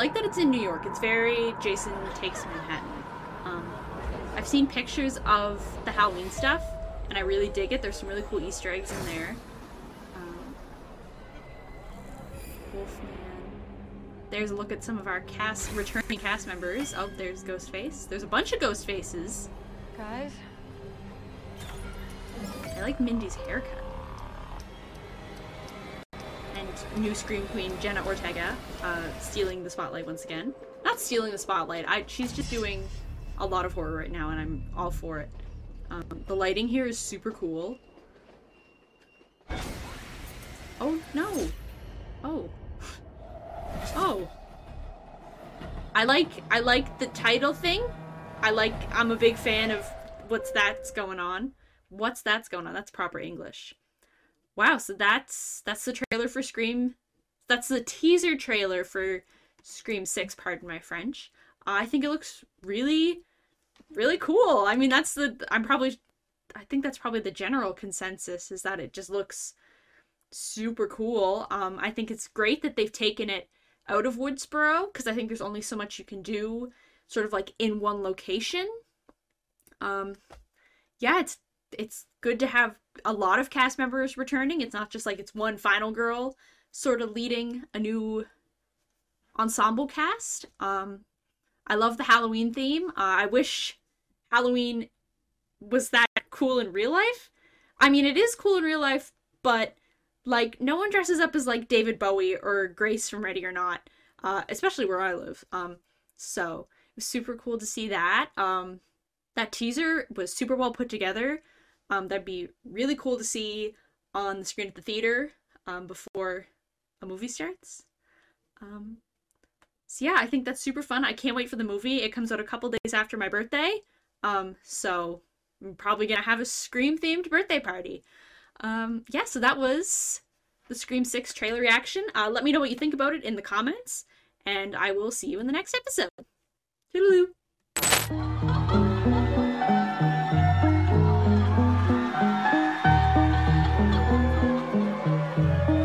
everything's in New York. It's very Jason Takes Manhattan. Um, I've seen pictures of the Halloween stuff, and I really dig it. There's some really cool Easter eggs in there. Um, Wolfman. There's a look at some of our cast returning cast members. Oh, there's Ghostface. There's a bunch of ghost faces. Guys, I like Mindy's haircut. New Scream Queen Jenna Ortega uh, stealing the spotlight once again. Not stealing the spotlight. I she's just doing a lot of horror right now, and I'm all for it. Um, the lighting here is super cool. Oh no! Oh. Oh. I like I like the title thing. I like I'm a big fan of what's that's going on. What's that's going on? That's proper English. Wow, so that's that's the trailer for Scream. That's the teaser trailer for Scream 6, pardon my French. I think it looks really really cool. I mean, that's the I'm probably I think that's probably the general consensus is that it just looks super cool. Um I think it's great that they've taken it out of Woodsboro because I think there's only so much you can do sort of like in one location. Um yeah, it's it's good to have a lot of cast members returning. It's not just like it's one final girl sort of leading a new ensemble cast. Um I love the Halloween theme. Uh, I wish Halloween was that cool in real life. I mean, it is cool in real life, but like no one dresses up as like David Bowie or Grace from Ready or Not, uh, especially where I live. Um, so it was super cool to see that. Um, that teaser was super well put together. Um, that'd be really cool to see on the screen at the theater um, before a movie starts. Um, so yeah, I think that's super fun. I can't wait for the movie. It comes out a couple days after my birthday. Um, so I'm probably gonna have a Scream themed birthday party. Um, yeah, so that was the Scream 6 trailer reaction. Uh, let me know what you think about it in the comments, and I will see you in the next episode. Toodaloo!